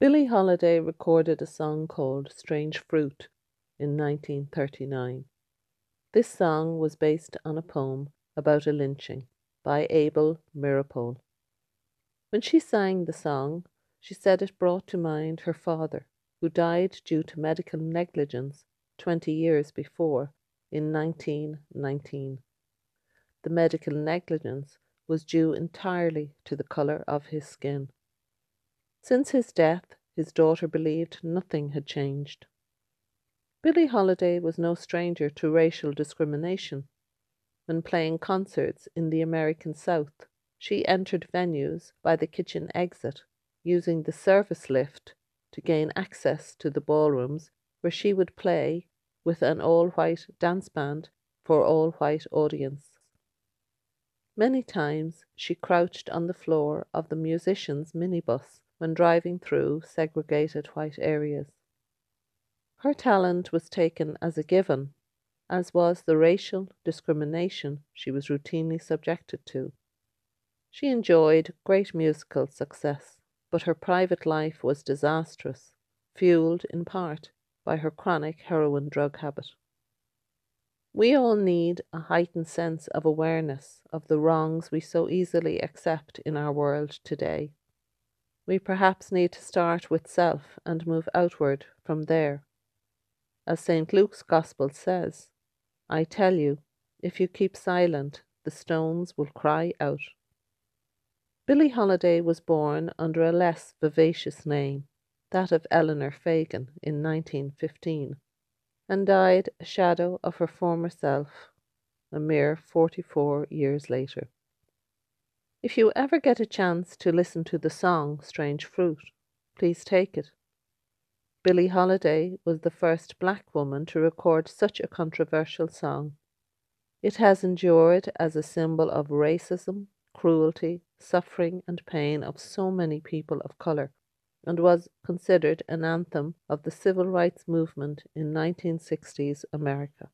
Billie Holiday recorded a song called Strange Fruit in 1939. This song was based on a poem about a lynching by Abel Meeropol. When she sang the song, she said it brought to mind her father, who died due to medical negligence 20 years before in 1919. The medical negligence was due entirely to the colour of his skin. Since his death, his daughter believed nothing had changed. Billie Holiday was no stranger to racial discrimination. When playing concerts in the American South, she entered venues by the kitchen exit, using the service lift to gain access to the ballrooms where she would play with an all white dance band for all white audience. Many times she crouched on the floor of the musician's minibus when driving through segregated white areas. Her talent was taken as a given, as was the racial discrimination she was routinely subjected to. She enjoyed great musical success, but her private life was disastrous, fueled in part by her chronic heroin drug habit. We all need a heightened sense of awareness of the wrongs we so easily accept in our world today. We perhaps need to start with self and move outward from there. As St. Luke's Gospel says, I tell you, if you keep silent, the stones will cry out. Billie Holiday was born under a less vivacious name, that of Eleanor Fagan, in 1915, and died a shadow of her former self a mere 44 years later. If you ever get a chance to listen to the song Strange Fruit, please take it. Billie Holiday was the first black woman to record such a controversial song. It has endured as a symbol of racism, cruelty, suffering, and pain of so many people of colour, and was considered an anthem of the civil rights movement in 1960s America.